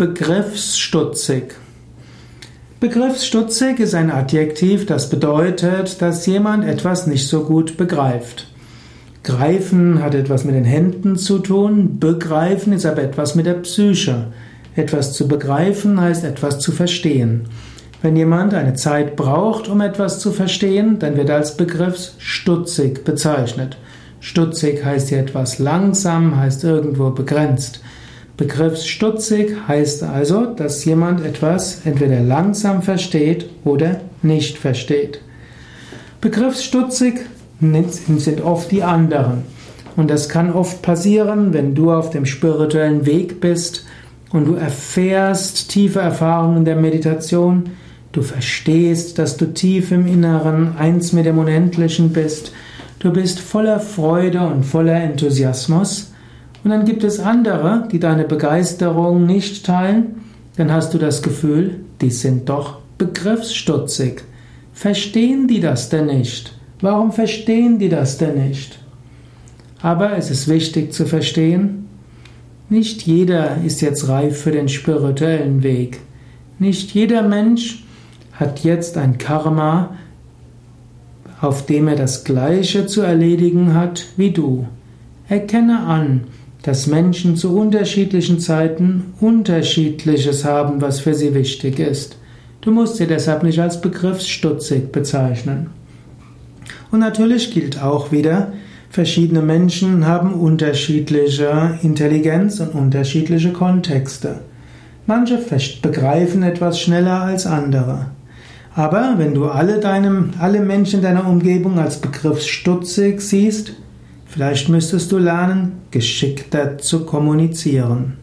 begriffsstutzig. Begriffsstutzig ist ein Adjektiv, das bedeutet, dass jemand etwas nicht so gut begreift. Greifen hat etwas mit den Händen zu tun, begreifen ist aber etwas mit der Psyche. Etwas zu begreifen heißt etwas zu verstehen. Wenn jemand eine Zeit braucht, um etwas zu verstehen, dann wird er als begriffsstutzig bezeichnet. Stutzig heißt hier etwas langsam, heißt irgendwo begrenzt. Begriffsstutzig heißt also, dass jemand etwas entweder langsam versteht oder nicht versteht. Begriffsstutzig sind oft die anderen. Und das kann oft passieren, wenn du auf dem spirituellen Weg bist und du erfährst tiefe Erfahrungen der Meditation, du verstehst, dass du tief im Inneren eins mit dem Unendlichen bist, du bist voller Freude und voller Enthusiasmus, und dann gibt es andere, die deine Begeisterung nicht teilen. Dann hast du das Gefühl, die sind doch begriffsstutzig. Verstehen die das denn nicht? Warum verstehen die das denn nicht? Aber es ist wichtig zu verstehen, nicht jeder ist jetzt reif für den spirituellen Weg. Nicht jeder Mensch hat jetzt ein Karma, auf dem er das Gleiche zu erledigen hat wie du. Erkenne an, dass Menschen zu unterschiedlichen Zeiten unterschiedliches haben, was für sie wichtig ist. Du musst sie deshalb nicht als begriffsstutzig bezeichnen. Und natürlich gilt auch wieder, verschiedene Menschen haben unterschiedliche Intelligenz und unterschiedliche Kontexte. Manche begreifen etwas schneller als andere. Aber wenn du alle, deinem, alle Menschen in deiner Umgebung als begriffsstutzig siehst, Vielleicht müsstest du lernen, geschickter zu kommunizieren.